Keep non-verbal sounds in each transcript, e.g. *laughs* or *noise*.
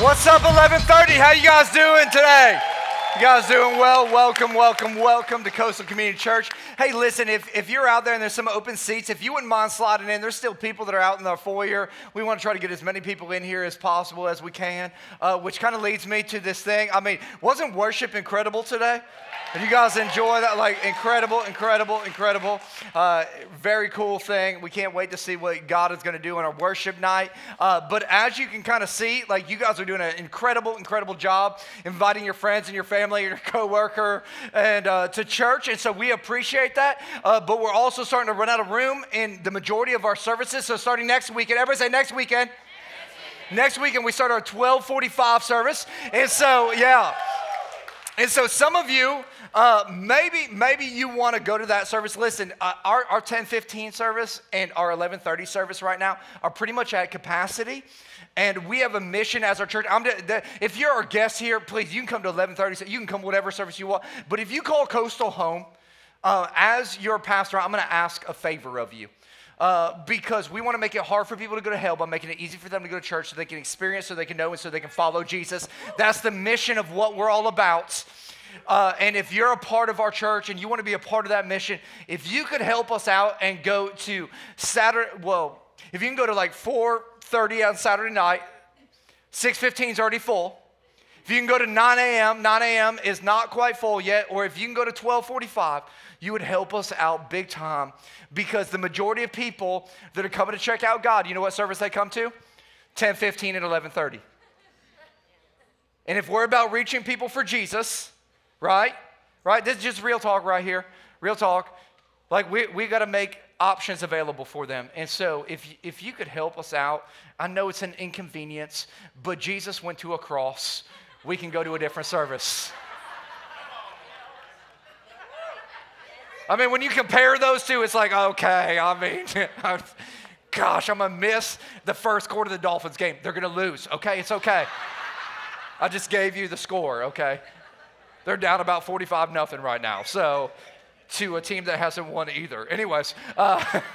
What's up, 1130? How you guys doing today? You guys doing well? Welcome, welcome, welcome to Coastal Community Church. Hey, listen, if, if you're out there and there's some open seats, if you wouldn't mind sliding in, there's still people that are out in the foyer. We want to try to get as many people in here as possible as we can, uh, which kind of leads me to this thing. I mean, wasn't worship incredible today? If you guys enjoy that, like incredible, incredible, incredible, uh, very cool thing. We can't wait to see what God is going to do on our worship night. Uh, but as you can kind of see, like you guys are doing an incredible, incredible job inviting your friends and your family, your coworker, and uh, to church. And so we appreciate that. Uh, but we're also starting to run out of room in the majority of our services. So starting next weekend, everybody say next weekend. Next weekend we start our 12:45 service, and so yeah. And so some of you, uh, maybe maybe you want to go to that service. Listen, uh, our, our 10:15 service and our 11:30 service right now are pretty much at capacity, and we have a mission as our church. The, if you're our guest here, please you can come to 11:30. You can come whatever service you want. But if you call Coastal home, uh, as your pastor, I'm going to ask a favor of you. Uh, because we want to make it hard for people to go to hell by making it easy for them to go to church so they can experience, so they can know, and so they can follow Jesus. That's the mission of what we're all about. Uh, and if you're a part of our church and you want to be a part of that mission, if you could help us out and go to Saturday, well, if you can go to like 4:30 on Saturday night, 6:15 is already full. If you can go to 9 a.m., 9 a.m. is not quite full yet, or if you can go to 12:45, you would help us out big time because the majority of people that are coming to check out God, you know what service they come to? 10, 15, and 11:30. And if we're about reaching people for Jesus, right? Right? This is just real talk right here. Real talk. Like we we got to make options available for them. And so if if you could help us out, I know it's an inconvenience, but Jesus went to a cross. We can go to a different service. I mean, when you compare those two, it's like, okay, I mean, *laughs* gosh, I'm going to miss the first quarter of the Dolphins game. They're going to lose. Okay, it's okay. I just gave you the score, okay? They're down about 45 nothing right now. So, to a team that hasn't won either. Anyways, uh, *laughs*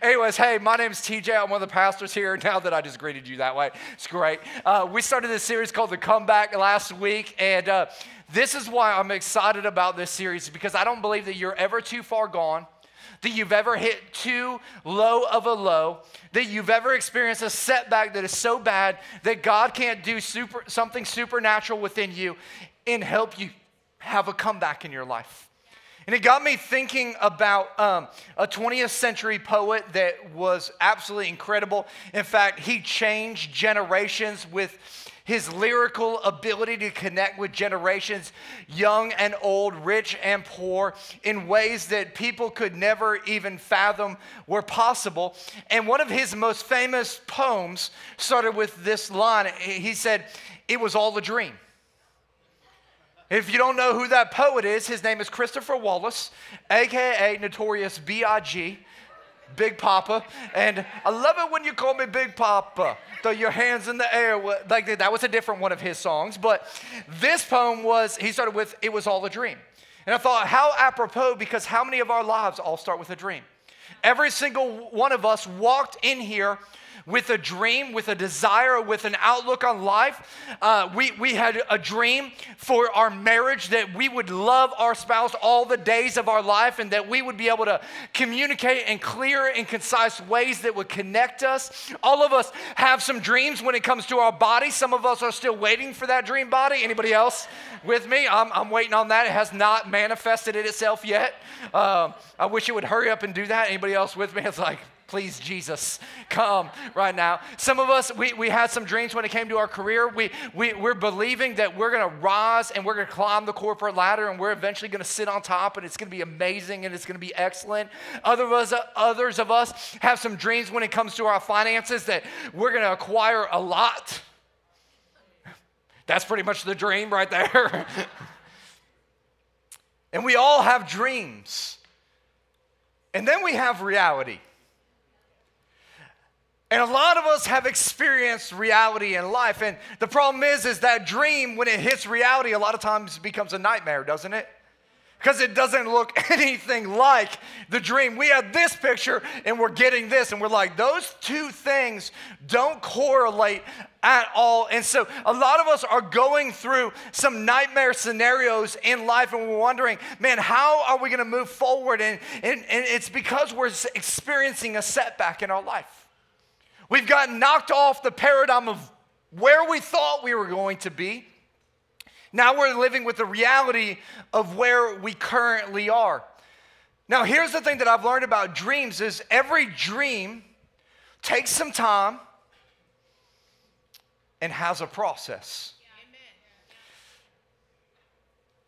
Anyways, hey, my name is TJ. I'm one of the pastors here. Now that I just greeted you that way, it's great. Uh, we started this series called The Comeback last week, and uh, this is why I'm excited about this series because I don't believe that you're ever too far gone that you've ever hit too low of a low, that you've ever experienced a setback that is so bad that God can't do super, something supernatural within you and help you have a comeback in your life. And it got me thinking about um, a 20th century poet that was absolutely incredible. In fact, he changed generations with his lyrical ability to connect with generations, young and old, rich and poor, in ways that people could never even fathom were possible. And one of his most famous poems started with this line He said, It was all a dream. If you don't know who that poet is, his name is Christopher Wallace, aka Notorious B.I.G. Big Poppa. And I love it when you call me Big Poppa. Throw your hands in the air. Like that was a different one of his songs. But this poem was, he started with, It Was All a Dream. And I thought, how apropos, because how many of our lives all start with a dream? Every single one of us walked in here with a dream, with a desire, with an outlook on life. Uh, we, we had a dream for our marriage that we would love our spouse all the days of our life and that we would be able to communicate in clear and concise ways that would connect us. All of us have some dreams when it comes to our body. Some of us are still waiting for that dream body. Anybody else with me? I'm, I'm waiting on that. It has not manifested itself yet. Uh, I wish it would hurry up and do that. Anybody else with me? It's like, Please, Jesus, come right now. Some of us, we, we had some dreams when it came to our career. We, we, we're believing that we're going to rise and we're going to climb the corporate ladder and we're eventually going to sit on top and it's going to be amazing and it's going to be excellent. Other of us, others of us have some dreams when it comes to our finances that we're going to acquire a lot. That's pretty much the dream right there. *laughs* and we all have dreams. And then we have reality. And a lot of us have experienced reality in life. And the problem is, is that dream, when it hits reality, a lot of times becomes a nightmare, doesn't it? because it doesn't look *laughs* anything like the dream. We have this picture and we're getting this, and we're like, those two things don't correlate at all. And so a lot of us are going through some nightmare scenarios in life, and we're wondering, man, how are we to move forward? And, and, and it's because we're experiencing a setback in our life. We've gotten knocked off the paradigm of where we thought we were going to be. Now we're living with the reality of where we currently are. Now, here's the thing that I've learned about dreams is every dream takes some time and has a process.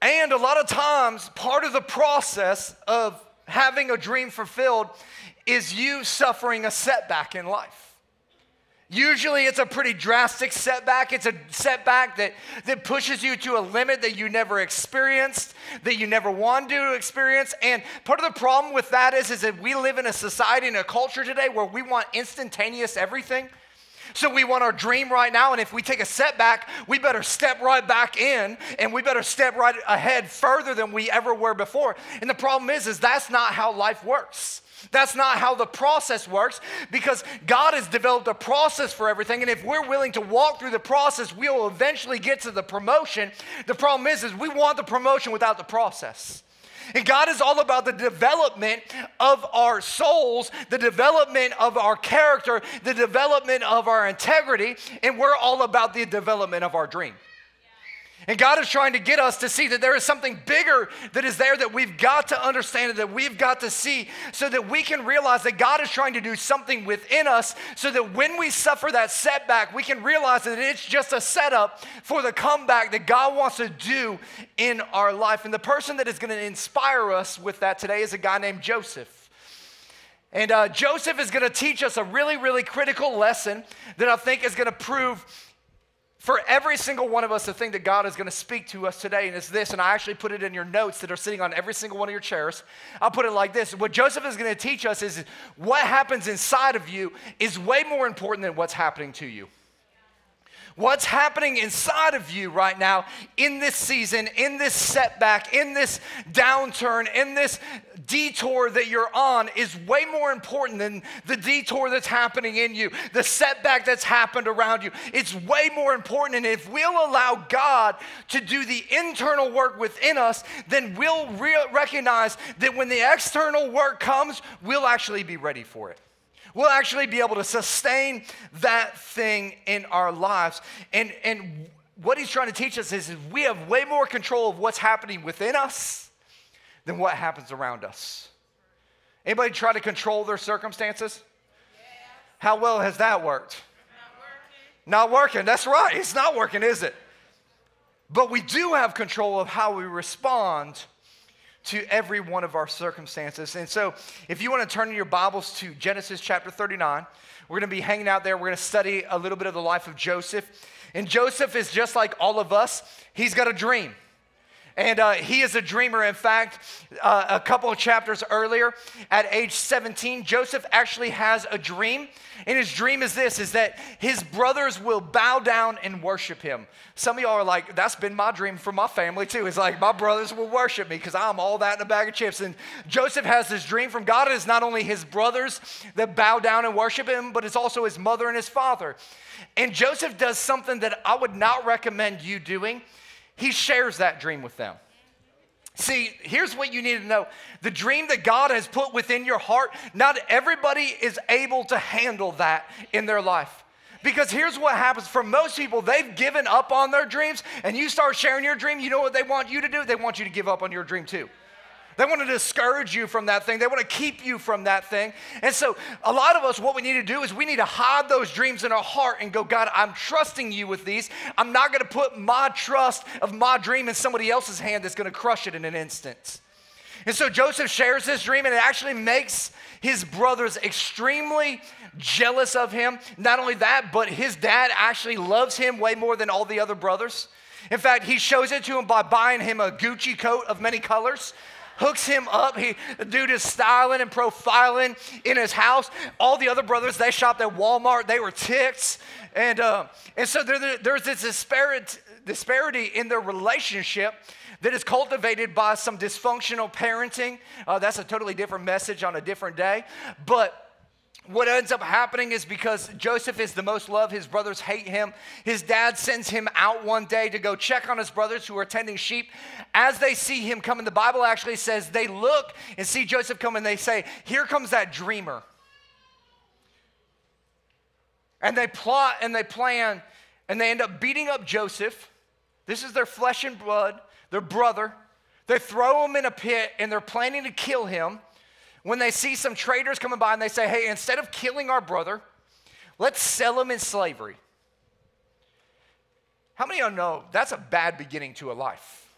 And a lot of times, part of the process of having a dream fulfilled is you suffering a setback in life. Usually it's a pretty drastic setback. It's a setback that, that pushes you to a limit that you never experienced, that you never wanted to experience. And part of the problem with that is, is that we live in a society and a culture today where we want instantaneous everything. So we want our dream right now, and if we take a setback, we better step right back in and we better step right ahead further than we ever were before. And the problem is, is that's not how life works. That's not how the process works because God has developed a process for everything. And if we're willing to walk through the process, we'll eventually get to the promotion. The problem is, is we want the promotion without the process. And God is all about the development of our souls, the development of our character, the development of our integrity, and we're all about the development of our dream. And God is trying to get us to see that there is something bigger that is there that we've got to understand and that we've got to see so that we can realize that God is trying to do something within us so that when we suffer that setback, we can realize that it's just a setup for the comeback that God wants to do in our life. And the person that is going to inspire us with that today is a guy named Joseph. And uh, Joseph is going to teach us a really, really critical lesson that I think is going to prove for every single one of us, the thing that God is going to speak to us today, and it's this, and I actually put it in your notes that are sitting on every single one of your chairs. I'll put it like this What Joseph is going to teach us is what happens inside of you is way more important than what's happening to you. What's happening inside of you right now in this season, in this setback, in this downturn, in this detour that you're on is way more important than the detour that's happening in you, the setback that's happened around you. It's way more important. And if we'll allow God to do the internal work within us, then we'll re- recognize that when the external work comes, we'll actually be ready for it. We'll actually be able to sustain that thing in our lives. And, and what he's trying to teach us is, is we have way more control of what's happening within us than what happens around us. Anybody try to control their circumstances? How well has that worked? Not working. not working. That's right. It's not working, is it? But we do have control of how we respond to every one of our circumstances. And so, if you want to turn your Bibles to Genesis chapter 39, we're going to be hanging out there. We're going to study a little bit of the life of Joseph. And Joseph is just like all of us, he's got a dream. And uh, he is a dreamer. In fact, uh, a couple of chapters earlier, at age 17, Joseph actually has a dream. And his dream is this, is that his brothers will bow down and worship him. Some of y'all are like, that's been my dream for my family too. It's like, my brothers will worship me because I'm all that in a bag of chips. And Joseph has this dream from God. It's not only his brothers that bow down and worship him, but it's also his mother and his father. And Joseph does something that I would not recommend you doing he shares that dream with them. See, here's what you need to know the dream that God has put within your heart, not everybody is able to handle that in their life. Because here's what happens for most people, they've given up on their dreams, and you start sharing your dream, you know what they want you to do? They want you to give up on your dream too. They want to discourage you from that thing. They want to keep you from that thing. And so, a lot of us, what we need to do is we need to hide those dreams in our heart and go, God, I'm trusting you with these. I'm not going to put my trust of my dream in somebody else's hand that's going to crush it in an instant. And so, Joseph shares this dream, and it actually makes his brothers extremely jealous of him. Not only that, but his dad actually loves him way more than all the other brothers. In fact, he shows it to him by buying him a Gucci coat of many colors hooks him up. He, the dude is styling and profiling in his house. All the other brothers, they shopped at Walmart. They were ticks. And, uh, and so there, there's this disparity in their relationship that is cultivated by some dysfunctional parenting. Uh, that's a totally different message on a different day. But what ends up happening is because Joseph is the most loved, his brothers hate him. His dad sends him out one day to go check on his brothers who are tending sheep. As they see him coming, the Bible actually says they look and see Joseph come and they say, Here comes that dreamer. And they plot and they plan and they end up beating up Joseph. This is their flesh and blood, their brother. They throw him in a pit and they're planning to kill him when they see some traders coming by and they say, hey, instead of killing our brother, let's sell him in slavery. How many of you know that's a bad beginning to a life?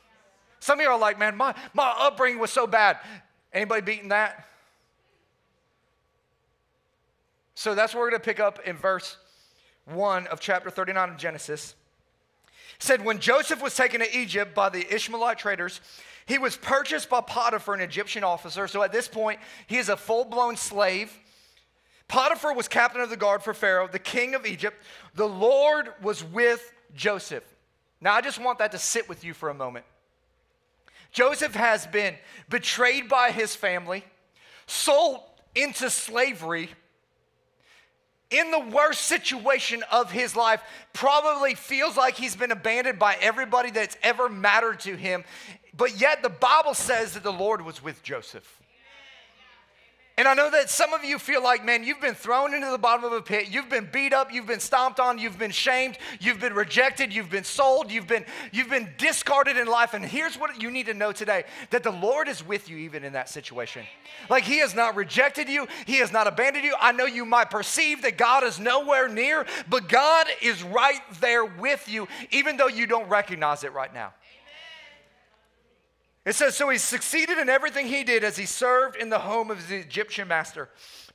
Some of you are like, man, my, my upbringing was so bad. Anybody beating that? So that's where we're going to pick up in verse 1 of chapter 39 of Genesis. It said, When Joseph was taken to Egypt by the Ishmaelite traders, he was purchased by Potiphar, an Egyptian officer. So at this point, he is a full blown slave. Potiphar was captain of the guard for Pharaoh, the king of Egypt. The Lord was with Joseph. Now, I just want that to sit with you for a moment. Joseph has been betrayed by his family, sold into slavery, in the worst situation of his life, probably feels like he's been abandoned by everybody that's ever mattered to him. But yet the Bible says that the Lord was with Joseph. And I know that some of you feel like, man, you've been thrown into the bottom of a pit. You've been beat up. You've been stomped on. You've been shamed. You've been rejected. You've been sold. You've been, you've been discarded in life. And here's what you need to know today that the Lord is with you even in that situation. Like He has not rejected you, He has not abandoned you. I know you might perceive that God is nowhere near, but God is right there with you, even though you don't recognize it right now. It says, So he succeeded in everything he did as he served in the home of his Egyptian master.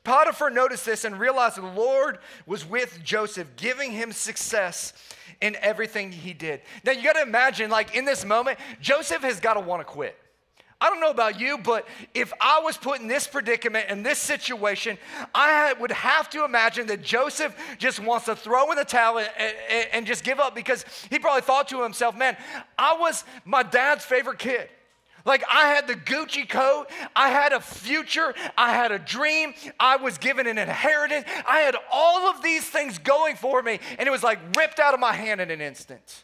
Potiphar noticed this and realized the Lord was with Joseph, giving him success in everything he did. Now you got to imagine, like in this moment, Joseph has got to want to quit. I don't know about you, but if I was put in this predicament, in this situation, I would have to imagine that Joseph just wants to throw in the towel and, and, and just give up because he probably thought to himself, man, I was my dad's favorite kid. Like I had the Gucci coat, I had a future, I had a dream, I was given an inheritance, I had all of these things going for me, and it was like ripped out of my hand in an instant.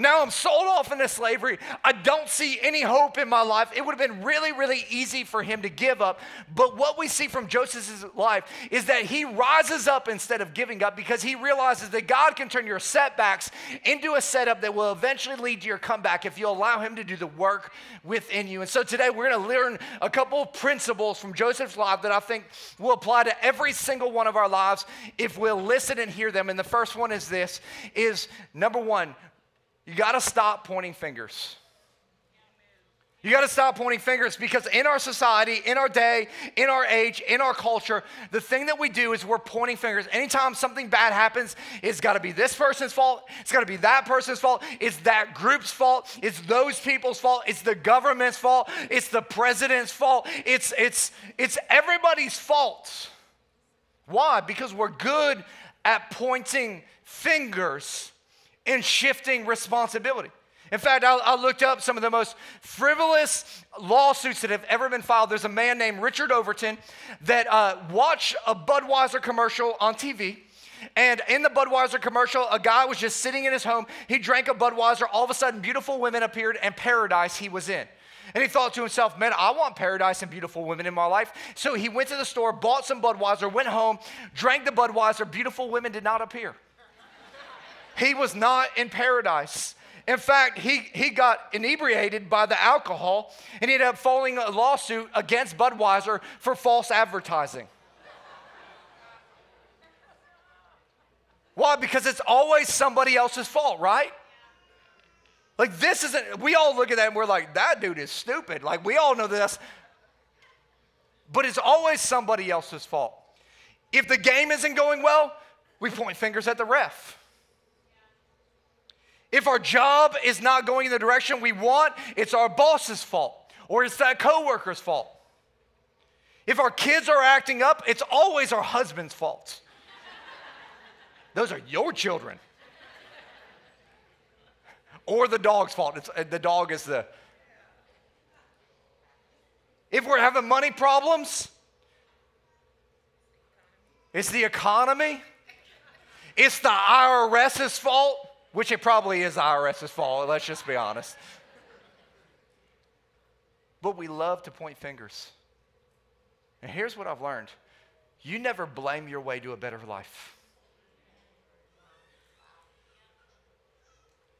Now I'm sold off into slavery. I don't see any hope in my life. It would have been really, really easy for him to give up. But what we see from Joseph's life is that he rises up instead of giving up because he realizes that God can turn your setbacks into a setup that will eventually lead to your comeback if you allow him to do the work within you. And so today we're going to learn a couple of principles from Joseph's life that I think will apply to every single one of our lives if we'll listen and hear them. And the first one is this is number 1, you got to stop pointing fingers. You got to stop pointing fingers because in our society, in our day, in our age, in our culture, the thing that we do is we're pointing fingers. Anytime something bad happens, it's got to be this person's fault. It's got to be that person's fault. It's that group's fault. It's those people's fault. It's the government's fault. It's the president's fault. It's it's it's everybody's fault. Why? Because we're good at pointing fingers in shifting responsibility. In fact, I, I, looked up some of the most frivolous lawsuits that have ever been filed. There's a man named Richard Overton that uh, watched a Budweiser commercial on TV. And in the Budweiser commercial, a guy was just sitting in his home. He drank a Budweiser. All of a sudden, beautiful women appeared and paradise he was in. And he thought to himself, man, I want paradise and beautiful women in my life. So he went to the store, bought some Budweiser, went home, drank the Budweiser. Beautiful women did not appear. He was not in paradise. In fact, he, he got inebriated by the alcohol and he ended up filing a lawsuit against Budweiser for false advertising. Why? Because it's always somebody else's fault, right? Like, this isn't, we all look at that and we're like, that dude is stupid. Like, we all know this. But it's always somebody else's fault. If the game isn't going well, we point fingers at the ref. If our job is not going in the direction we want, it's our boss's fault or it's that coworker's fault. If our kids are acting up, it's always our husband's fault. *laughs* Those are your children. or the dog's fault. It's, uh, the dog is the. If we're having money problems, it's the economy. It's the IRS's fault, which it probably is IRS's fault, let's just be honest. But we love to point fingers. And here's what I've learned you never blame your way to a better life.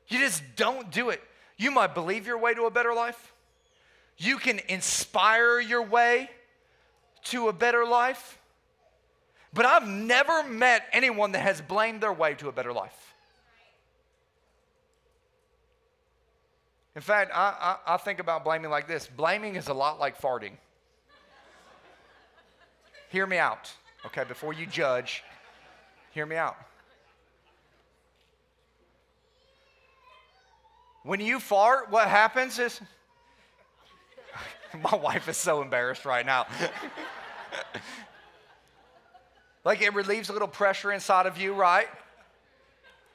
You just don't do it. You might believe your way to a better life. You can inspire your way to a better life. But I've never met anyone that has blamed their way to a better life. In fact, I, I, I, think about blaming like this blaming is a lot like farting. hear me out, okay, before you judge, hear me out. When you fart, what happens is, *laughs* my wife is so embarrassed right now. *laughs* like it relieves a little pressure inside of you, right?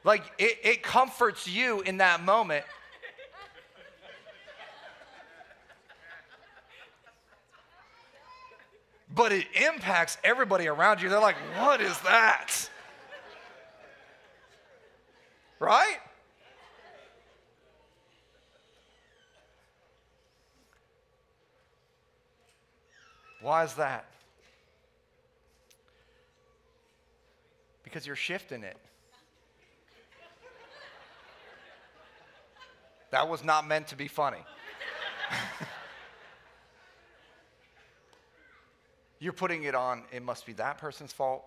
Like it, it comforts you in that moment. But it impacts everybody around you. They're like, what is that? Right? Why is that? Because you're shifting it. That was not meant to be funny. *laughs* you're putting it on, it must be that person's fault,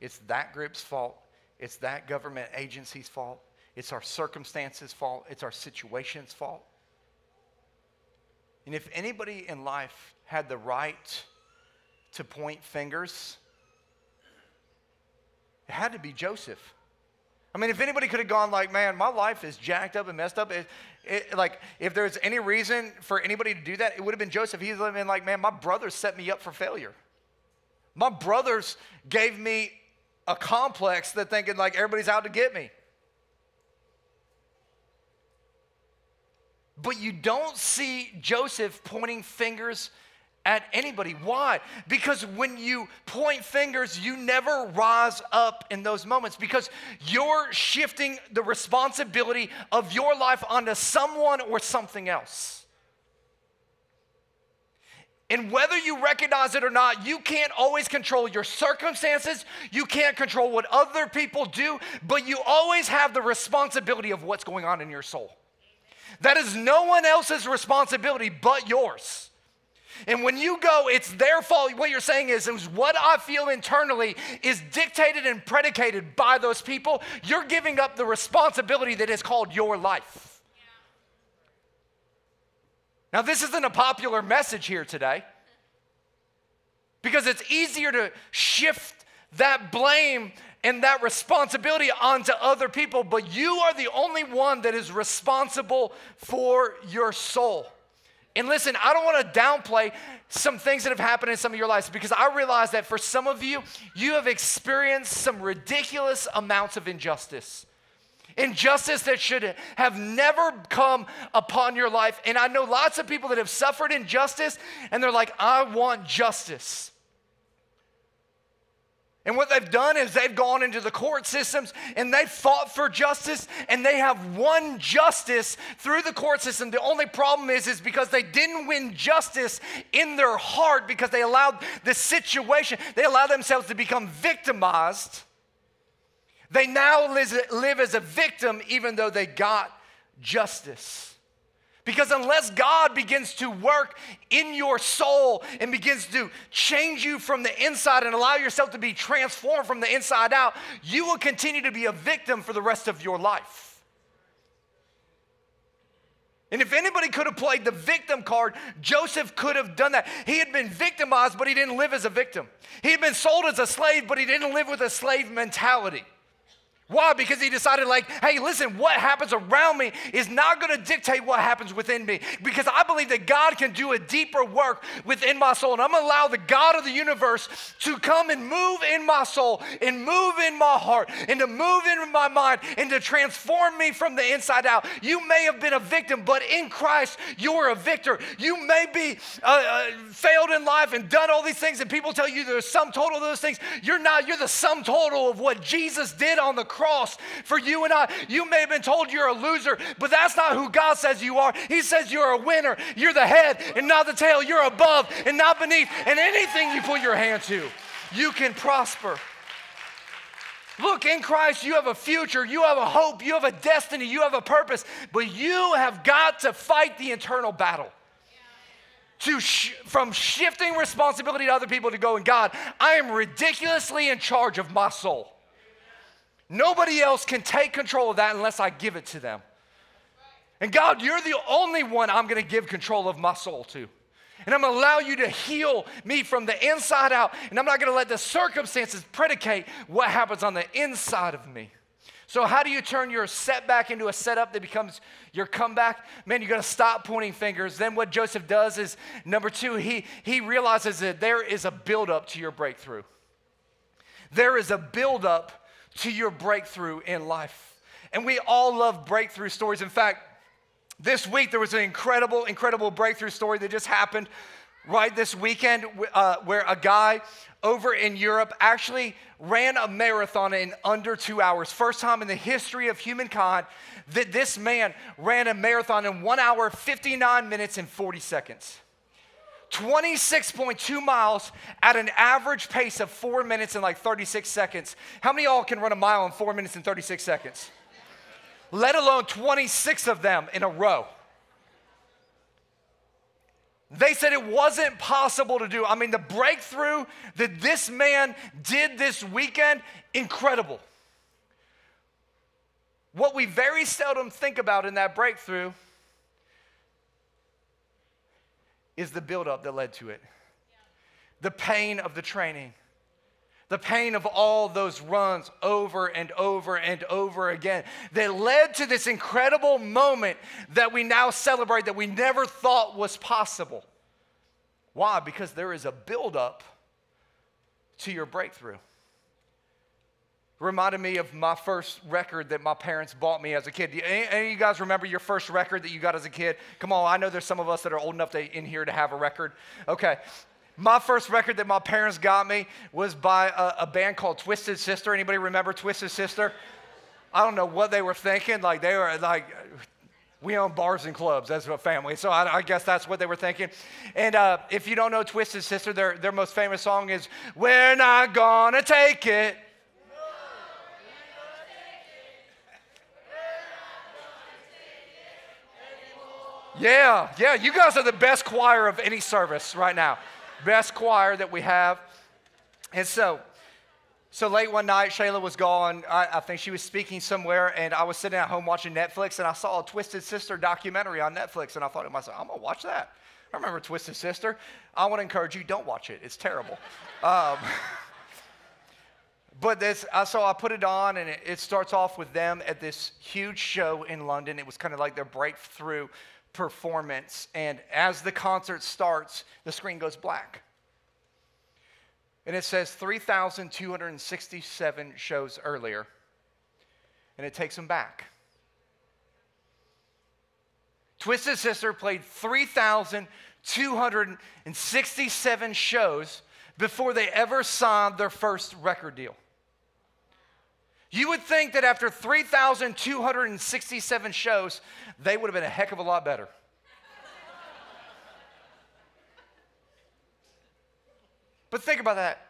it's that group's fault, it's that government agency's fault, it's our circumstances' fault, it's our situation's fault. And if anybody in life had the right to point fingers? It had to be Joseph. I mean, if anybody could have gone like, man, my life is jacked up and messed up, it, it, like, if there's any reason for anybody to do that, it would have been Joseph. He's been like, man, my brother set me up for failure. My brothers gave me a complex that thinking like everybody's out to get me. But you don't see Joseph pointing fingers at anybody. Why? Because when you point fingers, you never rise up in those moments because you're shifting the responsibility of your life onto someone or something else. And whether you recognize it or not, you can't always control your circumstances. You can't control what other people do, but you always have the responsibility of what's going on in your soul. That is no one else's responsibility but yours. And when you go, it's their fault. What you're saying is, is what I feel internally is dictated and predicated by those people. You're giving up the responsibility that is called your life. Now, this isn't a popular message here today because it's easier to shift that blame and that responsibility onto other people, but you are the only one that is responsible for your soul. And listen, I don't want to downplay some things that have happened in some of your lives because I realize that for some of you, you have experienced some ridiculous amounts of injustice. Injustice that should have never come upon your life. And I know lots of people that have suffered injustice and they're like, I want justice. And what they've done is they've gone into the court systems and they've fought for justice and they have won justice through the court system. The only problem is, is because they didn't win justice in their heart because they allowed the situation, they allowed themselves to become victimized. They now live as a victim even though they got justice. Because unless God begins to work in your soul and begins to change you from the inside and allow yourself to be transformed from the inside out, you will continue to be a victim for the rest of your life. And if anybody could have played the victim card, Joseph could have done that. He had been victimized, but he didn't live as a victim. He had been sold as a slave, but he didn't live with a slave mentality. Why? Because he decided, like, hey, listen, what happens around me is not going to dictate what happens within me. Because I believe that God can do a deeper work within my soul. And I'm going to allow the God of the universe to come and move in my soul and move in my heart and to move in my mind and to transform me from the inside out. You may have been a victim, but in Christ, you're a victor. You may be uh, uh, failed in life and done all these things, and people tell you there's sum total of those things. You're not, you're the sum total of what Jesus did on the cross cross for you and I. You may have been told you're a loser, but that's not who God says you are. He says you're a winner. You're the head and not the tail. You're above and not beneath. And anything you put your hand to, you can prosper. Look, in Christ, you have a future, you have a hope, you have a destiny, you have a purpose, but you have got to fight the internal battle. To sh- from shifting responsibility to other people to going, God, I am ridiculously in charge of my soul. Nobody else can take control of that unless I give it to them. And God, you're the only one I'm going to give control of my soul to. And I'm going to allow you to heal me from the inside out. And I'm not going to let the circumstances predicate what happens on the inside of me. So, how do you turn your setback into a setup that becomes your comeback? Man, you got to stop pointing fingers. Then, what Joseph does is number two, he, he realizes that there is a buildup to your breakthrough. There is a buildup to your breakthrough in life. And we all love breakthrough stories. In fact, this week there was an incredible, incredible breakthrough story that just happened right this weekend uh, where a guy over in Europe actually ran a marathon in under two hours. First time in the history of humankind that this man ran a marathon in one hour, 59 minutes, and 40 seconds. 26.2 miles at an average pace of four minutes and like 36 seconds. How many y'all can run a mile in four minutes and 36 seconds? Let alone 26 of them in a row. They said it wasn't possible to do. I mean, the breakthrough that this man did this weekend, incredible. What we very seldom think about in that breakthrough is the buildup that led to it. The pain of the training, the pain of all those runs over and over and over again that led to this incredible moment that we now celebrate that we never thought was possible. Why? Because there is a buildup to your breakthrough reminded me of my first record that my parents bought me as a kid. Any, any, of you guys remember your first record that you got as a kid? Come on, I know there's some of us that are old enough to, in here to have a record. Okay. My first record that my parents got me was by a, a band called Twisted Sister. Anybody remember Twisted Sister? I don't know what they were thinking. Like they were like, we own bars and clubs as a family, so I, I guess that's what they were thinking. And uh, if you don't know Twisted Sister, their, their most famous song is "We're Not Gonna Take It." Yeah, yeah, you guys are the best choir of any service right now. Best choir that we have. And so, so late one night, Shayla was gone. I, I, think she was speaking somewhere, and I was sitting at home watching Netflix, and I saw a Twisted Sister documentary on Netflix, and I thought to myself, I'm gonna watch that. I remember Twisted Sister. I want to encourage you, don't watch it. It's terrible. *laughs* um, but this, uh, so I put it on, and it, it starts off with them at this huge show in London. It was kind of like their breakthrough performance. And as the concert starts, the screen goes black. And it says 3,267 shows earlier. And it takes them back. Twisted Sister played 3,267 shows before they ever signed their first record deal. You would think that after 3,267 shows, they would have been a heck of a lot better. but think about that.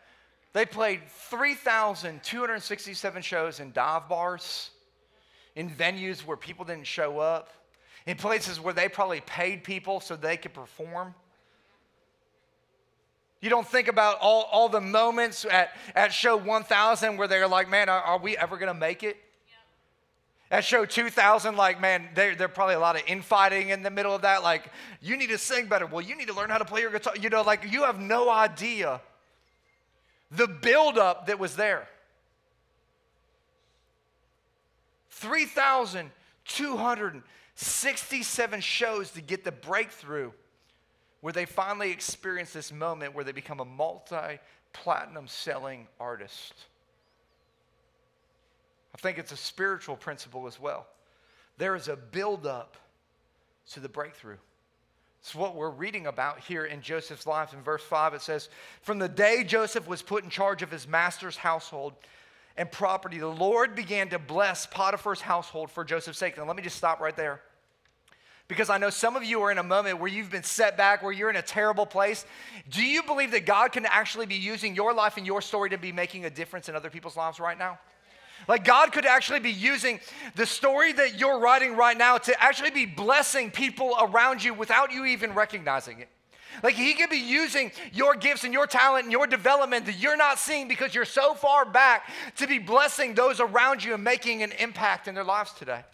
They played 3,267 shows in dive bars, in venues where people didn't show up, in places where they probably paid people so they could perform. You don't think about all, all the moments at, at show 1000 where they're like, man, are, are we ever going to make it? At show 2000, like, man, there, there probably a lot of infighting in the middle of that. Like, you need to sing better. Well, you need to learn how to play your guitar. You know, like, you have no idea the buildup that was there. 3,267 shows to get the breakthrough where they finally experience this moment where they become a multi platinum selling artist. I think it's a spiritual principle as well. There is a buildup to the breakthrough. It's what we're reading about here in Joseph's life. In verse 5, it says, From the day Joseph was put in charge of his master's household and property, the Lord began to bless Potiphar's household for Joseph's sake. Now, let me just stop right there. Because I know some of you are in a moment where you've been set back, where you're in a terrible place. Do you believe that God can actually be using your life and your story to be making a difference in other people's lives right now? Like God could actually be using the story that you're writing right now to actually be blessing people around you without you even recognizing it. Like he could be using your gifts and your talent and your development that you're not seeing because you're so far back to be blessing those around you and making an impact in their lives today.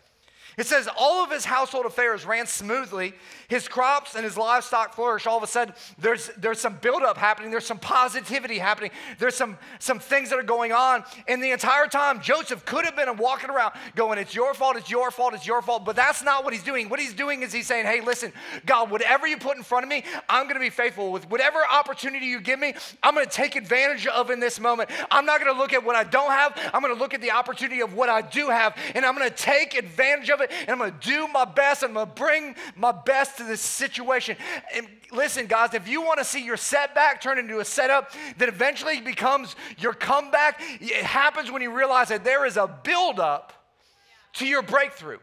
It says all of his household affairs ran smoothly. His crops and his livestock flourished. All of a sudden, there's, there's some buildup happening. There's some positivity happening. There's some, some things that are going on. And the entire time, Joseph could have been walking around going, It's your fault, it's your fault, it's your fault. But that's not what he's doing. What he's doing is he's saying, Hey, listen, God, whatever you put in front of me, I'm going to be faithful with. Whatever opportunity you give me, I'm going to take advantage of in this moment. I'm not going to look at what I don't have. I'm going to look at the opportunity of what I do have, and I'm going to take advantage of it and I'm going to do my best. I'm going to bring my best to this situation. And listen, guys, if you want to see your setback turn into a setup that eventually becomes your comeback, it happens when you realize that there is a buildup to your breakthrough.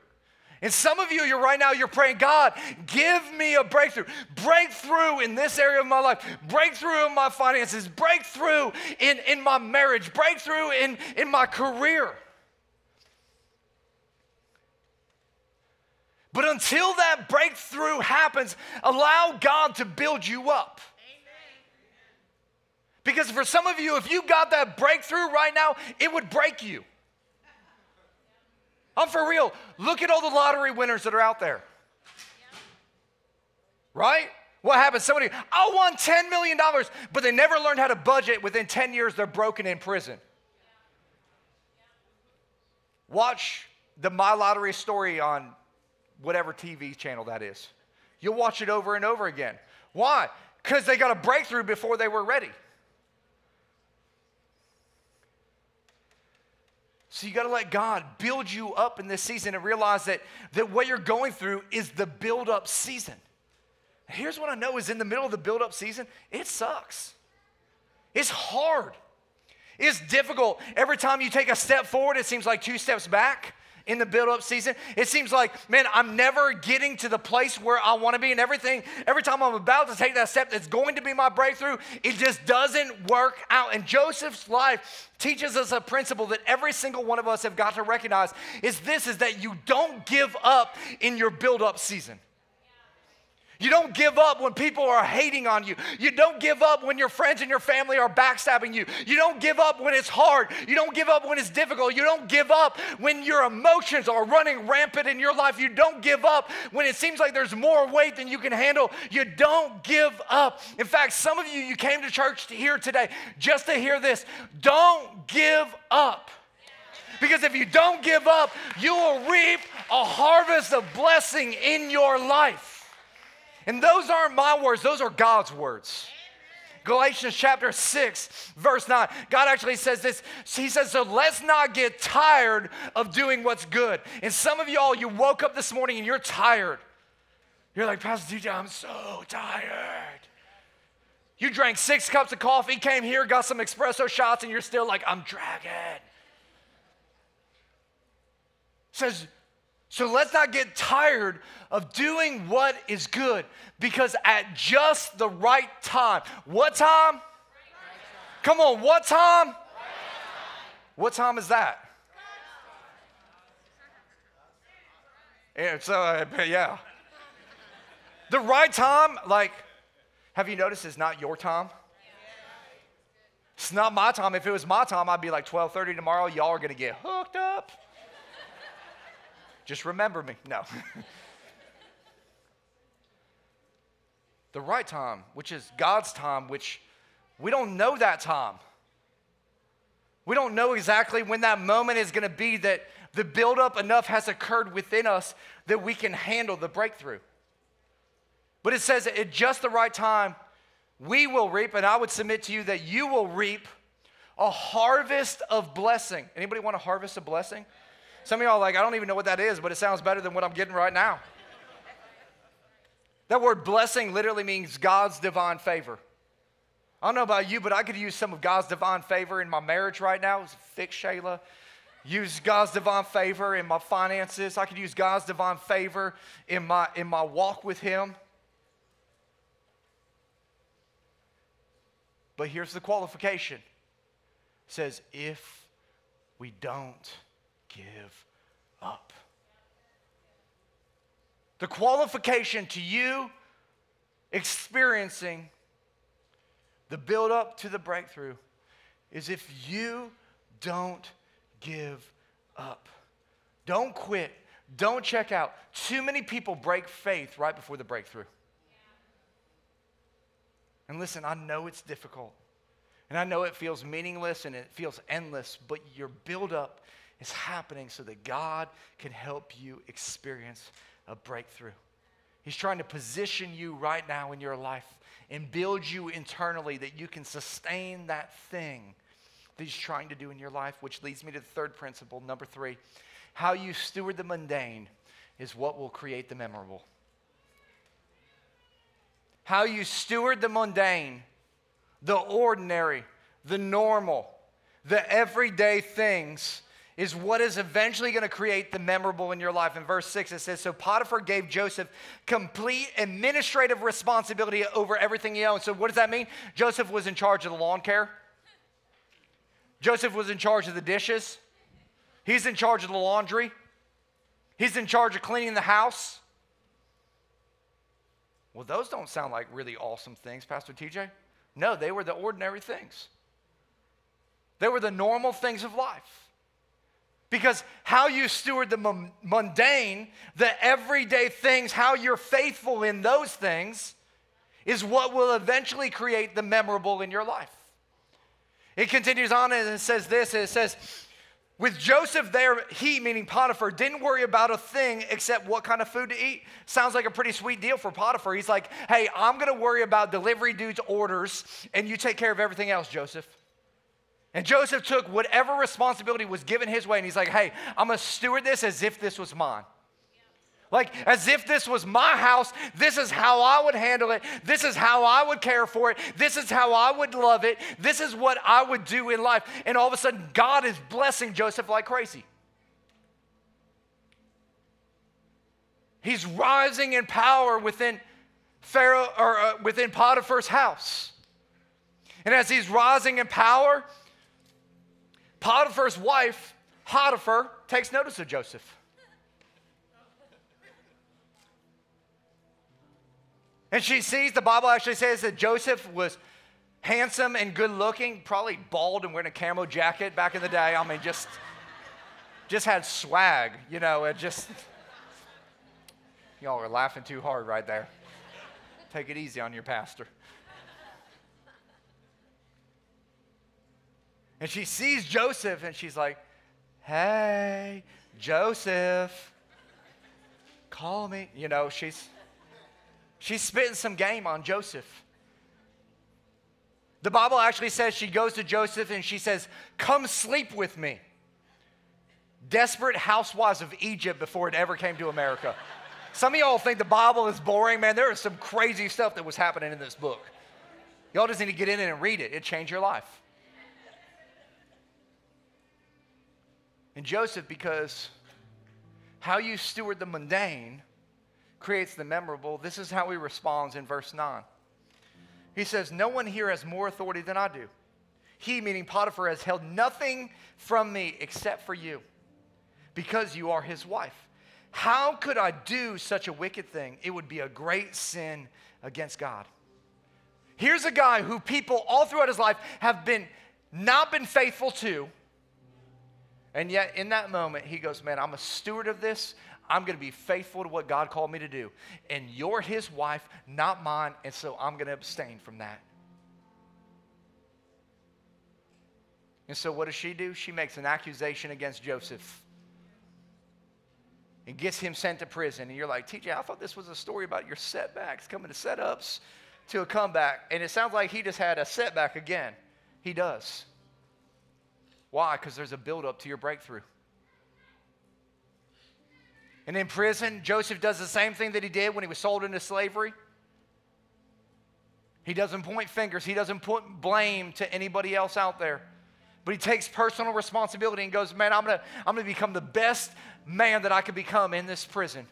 And some of you, you're right now, you're praying, God, give me a breakthrough. Breakthrough in this area of my life, breakthrough in my finances, breakthrough in, in my marriage, breakthrough in, in my career. But until that breakthrough happens, allow God to build you up. Because for some of you, if you got that breakthrough right now, it would break you. I'm for real. Look at all the lottery winners that are out there. Right? What happens? Somebody, I won $10 million, but they never learned how to budget. Within 10 years, they're broken in prison. Watch the My Lottery story on whatever TV channel that is. You'll watch it over and over again. Why? Because they got a breakthrough before they were ready. So you got to let God build you up in this season and realize that, that what you're going through is the build up season. Here's what I know is in the middle of the build up season, it sucks. It's hard. It's difficult. Every time you take a step forward, it seems like two steps back in the build up season. It seems like, man, I'm never getting to the place where I want to be, and everything, every time I'm about to take that step that's going to be my breakthrough, it just doesn't work out. And Joseph's life teaches us a principle that every single one of us have got to recognize is this is that you don't give up in your build up season. You don't give up when people are hating on you. You don't give up when your friends and your family are backstabbing you. You don't give up when it's hard. You don't give up when it's difficult. You don't give up when your emotions are running rampant in your life. You don't give up when it seems like there's more weight than you can handle. You don't give up. In fact, some of you, you came to church to here today just to hear this. Don't give up. Because if you don't give up, you will reap a harvest of blessing in your life. And those aren't my words, those are God's words. Galatians chapter 6, verse 9. God actually says this. He says, So let's not get tired of doing what's good. And some of y'all, you woke up this morning and you're tired. You're like, Pastor TJ, I'm so tired. You drank six cups of coffee, came here, got some espresso shots, and you're still like, I'm dragging. Says, so let's not get tired of doing what is good because at just the right time, what time? Come on, what time? What time is that? Yeah, so, uh, yeah. The right time, like, have you noticed it's not your time? It's not my time. If it was my time, I'd be like 12:30 tomorrow. Y'all are gonna get hooked up. Just remember me. No. *laughs* the right time, which is God's time, which we don't know that time. We don't know exactly when that moment is going to be that, The buildup enough has occurred within us that we can handle the breakthrough. But it says at just the right time, we will reap, and I would submit to you that you will reap a harvest of blessing. Anybody want a harvest of blessing? Some of y'all like, I don't even know what that is, but it sounds better than what I'm getting right now. that word blessing literally means God's divine favor. I don't know about you, but I could use some of God's divine favor in my marriage right now. Fix Shayla. Use God's divine favor in my finances. I could use God's divine favor in my, in my walk with Him. But here's the qualification. It says, if we don't up. The qualification to you experiencing the build up to the breakthrough is if you don't give up. Don't quit. Don't check out. Too many people break faith right before the breakthrough. And listen, I know it's difficult. And I know it feels meaningless and it feels endless, but your buildup is happening so that God can help you experience a breakthrough. He's trying to position you right now in your life and build you internally that you can sustain that thing that He's trying to do in your life, which leads me to the third principle, number three. How you steward the mundane is what will create the memorable. How you steward the mundane, the ordinary, the normal, the everyday things is what is eventually going to create the memorable in your life. In verse 6, it says So Potiphar gave Joseph complete administrative responsibility over everything he owned. So, what does that mean? Joseph was in charge of the lawn care, Joseph was in charge of the dishes, he's in charge of the laundry, he's in charge of cleaning the house. Well, those don't sound like really awesome things, Pastor TJ. No, they were the ordinary things. They were the normal things of life. Because how you steward the mundane, the everyday things, how you're faithful in those things, is what will eventually create the memorable in your life. It continues on and it says this it says, with Joseph there, he, meaning Potiphar, didn't worry about a thing except what kind of food to eat. Sounds like a pretty sweet deal for Potiphar. He's like, hey, I'm going to worry about delivery dude's orders, and you take care of everything else, Joseph. And Joseph took whatever responsibility was given his way, and he's like, hey, I'm to steward this as if this was mine. Like, as if this was my house, this is how I would handle it. This is how I would care for it. This is how I would love it. This is what I would do in life. And all of a sudden, God is blessing Joseph like crazy. He's rising in power within Pharaoh or uh, within Potiphar's house. And as he's rising in power, Potiphar's wife, Potiphar, takes notice of Joseph. And she sees, the Bible actually says that Joseph was handsome and good looking, probably bald and wearing a camo jacket back in the day. I mean, just, just had swag, you know, it just, y'all are laughing too hard right there. Take it easy on your pastor. And she sees Joseph and she's like, hey, Joseph, call me. You know, she's, She's spitting some game on Joseph. The Bible actually says she goes to Joseph and she says, Come sleep with me. Desperate housewives of Egypt before it ever came to America. Some of y'all think the Bible is boring, man. There is some crazy stuff that was happening in this book. Y'all just need to get in it and read it, it changed your life. And Joseph, because how you steward the mundane creates the memorable, this is how he responds in verse 9. He says, No one here has more authority than I do. He, meaning Potiphar, has held nothing from me except for you, because you are his wife. How could I do such a wicked thing? It would be a great sin against God. Here's a guy who people all throughout his life have been not been faithful to. And yet, in that moment, he goes, Man, I'm a steward of this. I'm going to be faithful to what God called me to do. And you're his wife, not mine, and so I'm going to abstain from that. And so what does she do? She makes an accusation against Joseph. and gets him sent to prison. And you're like, TJ, I thought this was a story about your setbacks coming to setups to a comeback. And it sounds like he just had a setback again. He does. Why? Because there's a buildup to your breakthrough. And in prison, Joseph does the same thing that he did when he was sold into slavery. He doesn't point fingers, he doesn't put blame to anybody else out there. But he takes personal responsibility and goes, Man, I'm gonna, I'm gonna become the best man that I could become in this prison.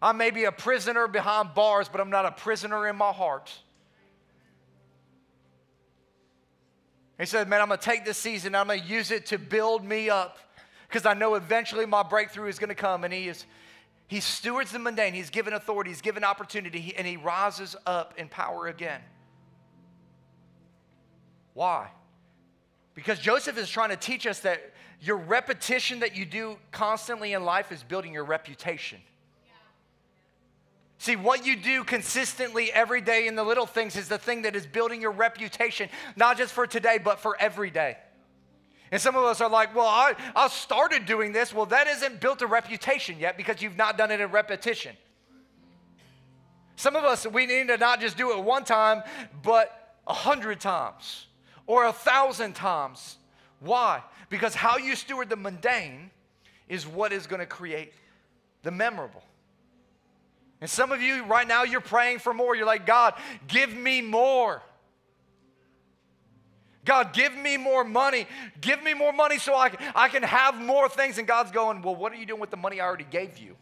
I may be a prisoner behind bars, but I'm not a prisoner in my heart. He said, Man, I'm gonna take this season, I'm gonna use it to build me up because I know eventually my breakthrough is gonna come. And he is, he stewards the mundane, he's given authority, he's given opportunity, and he rises up in power again. Why? Because Joseph is trying to teach us that your repetition that you do constantly in life is building your reputation. See, what you do consistently every day in the little things is the thing that is building your reputation, not just for today, but for every day. And some of us are like, well, I, I started doing this. Well, that isn't built a reputation yet because you've not done it in repetition. Some of us, we need to not just do it one time, but a hundred times or a thousand times. Why? Because how you steward the mundane is what is going to create the memorable. And some of you right now, you're praying for more. You're like, God, give me more. God, give me more money. Give me more money so I, can, I can have more things. And God's going, Well, what are you doing with the money I already gave you?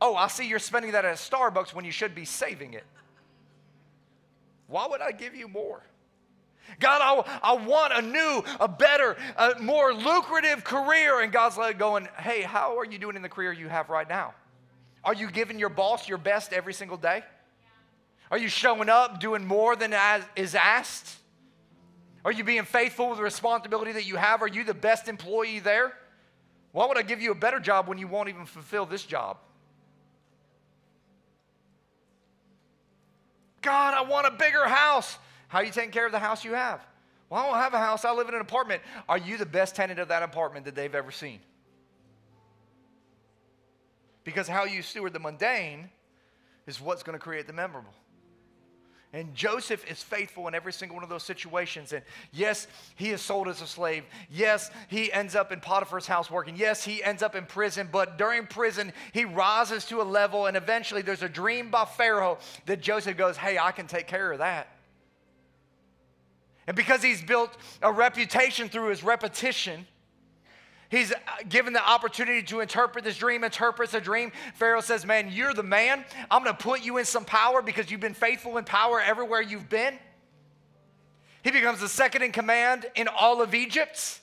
Oh, I see you're spending that at Starbucks when you should be saving it. Why would I give you more? God, I, I want a new, a better, a more lucrative career. And God's like going, hey, how are you doing in the career you have right now? Are you giving your boss your best every single day? Are you showing up doing more than as, is asked? Are you being faithful with the responsibility that you have? Are you the best employee there? Why would I give you a better job when you won't even fulfill this job? God, I want a bigger house. How are you taking care of the house you have? Well, I don't have a house. I live in an apartment. Are you the best tenant of that apartment that they've ever seen? Because how you steward the mundane is what's going to create the memorable. And Joseph is faithful in every single one of those situations. And yes, he is sold as a slave. Yes, he ends up in Potiphar's house working. Yes, he ends up in prison. But during prison, he rises to a level, and eventually there's a dream by Pharaoh that Joseph goes, Hey, I can take care of that. And because he's built a reputation through his repetition, he's given the opportunity to interpret this dream, interprets a dream. Pharaoh says, Man, you're the man. I'm going to put you in some power because you've been faithful in power everywhere you've been. He becomes the second in command in all of Egypt.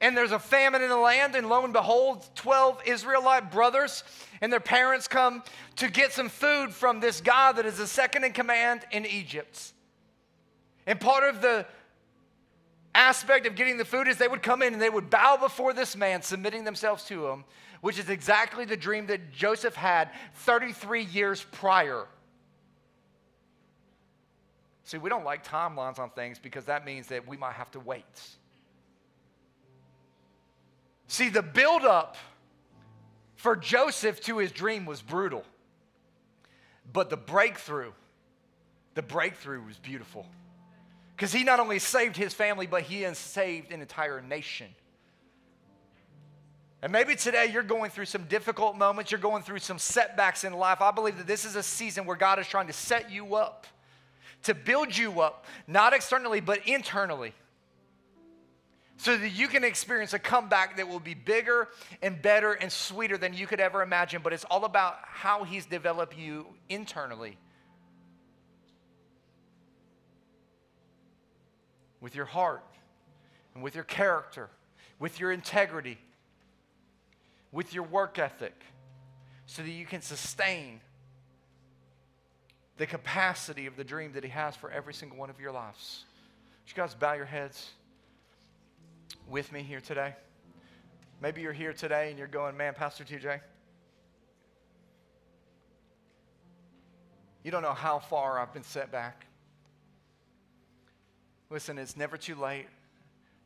And there's a famine in the land, and lo and behold, 12 Israelite brothers and their parents come to get some food from this guy that is the second in command in Egypt. And part of the aspect of getting the food is they would come in and they would bow before this man, submitting themselves to him, which is exactly the dream that Joseph had 33 years prior. See, we don't like timelines on things because that means that we might have to wait. See, the buildup for Joseph to his dream was brutal, but the breakthrough, the breakthrough was beautiful. Because he not only saved his family, but he saved an entire nation. And maybe today you're going through some difficult moments, you're going through some setbacks in life. I believe that this is a season where God is trying to set you up, to build you up, not externally, but internally, so that you can experience a comeback that will be bigger and better and sweeter than you could ever imagine. But it's all about how He's developed you internally with your heart and with your character, with your integrity, with your work ethic, so that you can sustain the capacity of the dream that He has for every single one of your lives. Would you guys bow your heads with me here today? Maybe you're here today and you're going, man, Pastor TJ, you don't know how far I've been set back. Listen, it's never too late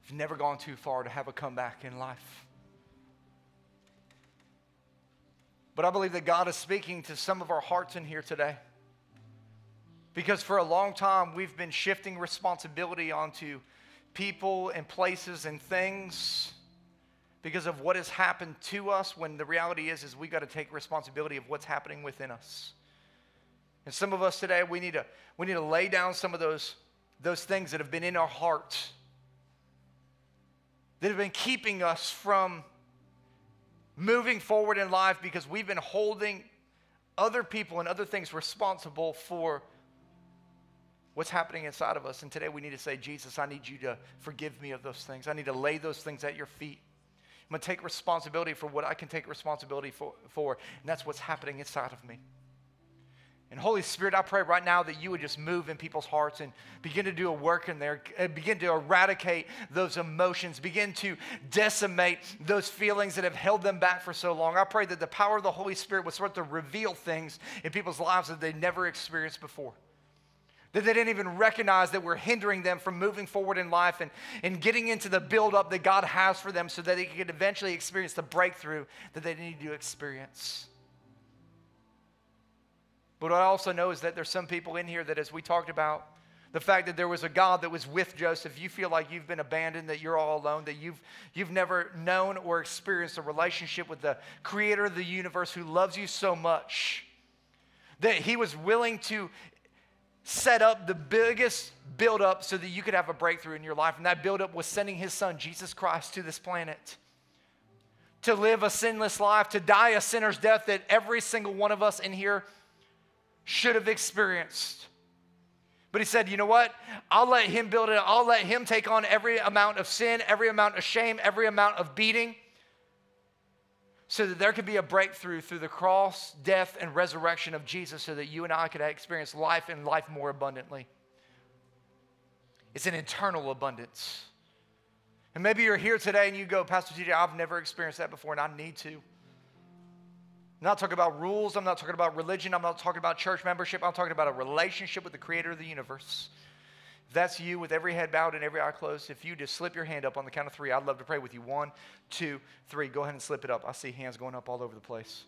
you've never gone too far to have a comeback in life. But I believe that God is speaking to some of our hearts in here today. Because for a long time, we've been shifting responsibility onto people and places and things because of what has happened to us when the reality is is we got to take responsibility of what's happening within us. And some of us today we need to we need to lay down some of those those things that have been in our hearts that have been keeping us from moving forward in life because we've been holding other people and other things responsible for what's happening inside of us. And today we need to say, Jesus, I need you to forgive me of those things. I need to lay those things at your feet. I'm going to take responsibility for what I can take responsibility for, for, and that's what's happening inside of me. And Holy Spirit, I pray right now that you would just move in people's hearts and begin to do a work in there, uh, begin to eradicate those emotions, begin to decimate those feelings that have held them back for so long. I pray that the power of the Holy Spirit would start to reveal things in people's lives that they never experienced before. That they didn't even recognize that we're hindering them from moving forward in life and, and getting into the buildup that God has for them so that they could eventually experience the breakthrough that they need to experience. But what I also know is that there's some people in here that, as we talked about, the fact that there was a God that was with Joseph, you feel like you've been abandoned, that you're all alone, that you've, you've never known or experienced a relationship with the creator of the universe who loves you so much that he was willing to set up the biggest buildup so that you could have a breakthrough in your life. And that buildup was sending his son, Jesus Christ, to this planet to live a sinless life, to die a sinner's death that every single one of us in here should have experienced. But he said, you know what? I'll let him build it. I'll let him take on every amount of sin, every amount of shame, every amount of beating, so that there could be a breakthrough through the cross, death, and resurrection of Jesus, so that you and I could experience life and life more abundantly. It's an internal abundance. And maybe you're here today and you go, Pastor TJ, I've never experienced that before, and I need to. I'm not talking about rules. I'm not talking about religion. I'm not talking about church membership. I'm talking about a relationship with the creator of the universe. If that's you with every head bowed and every eye closed, if you just slip your hand up on the count of three, I'd love to pray with you. One, two, three. Go ahead and slip it up. I see hands going up all over the place.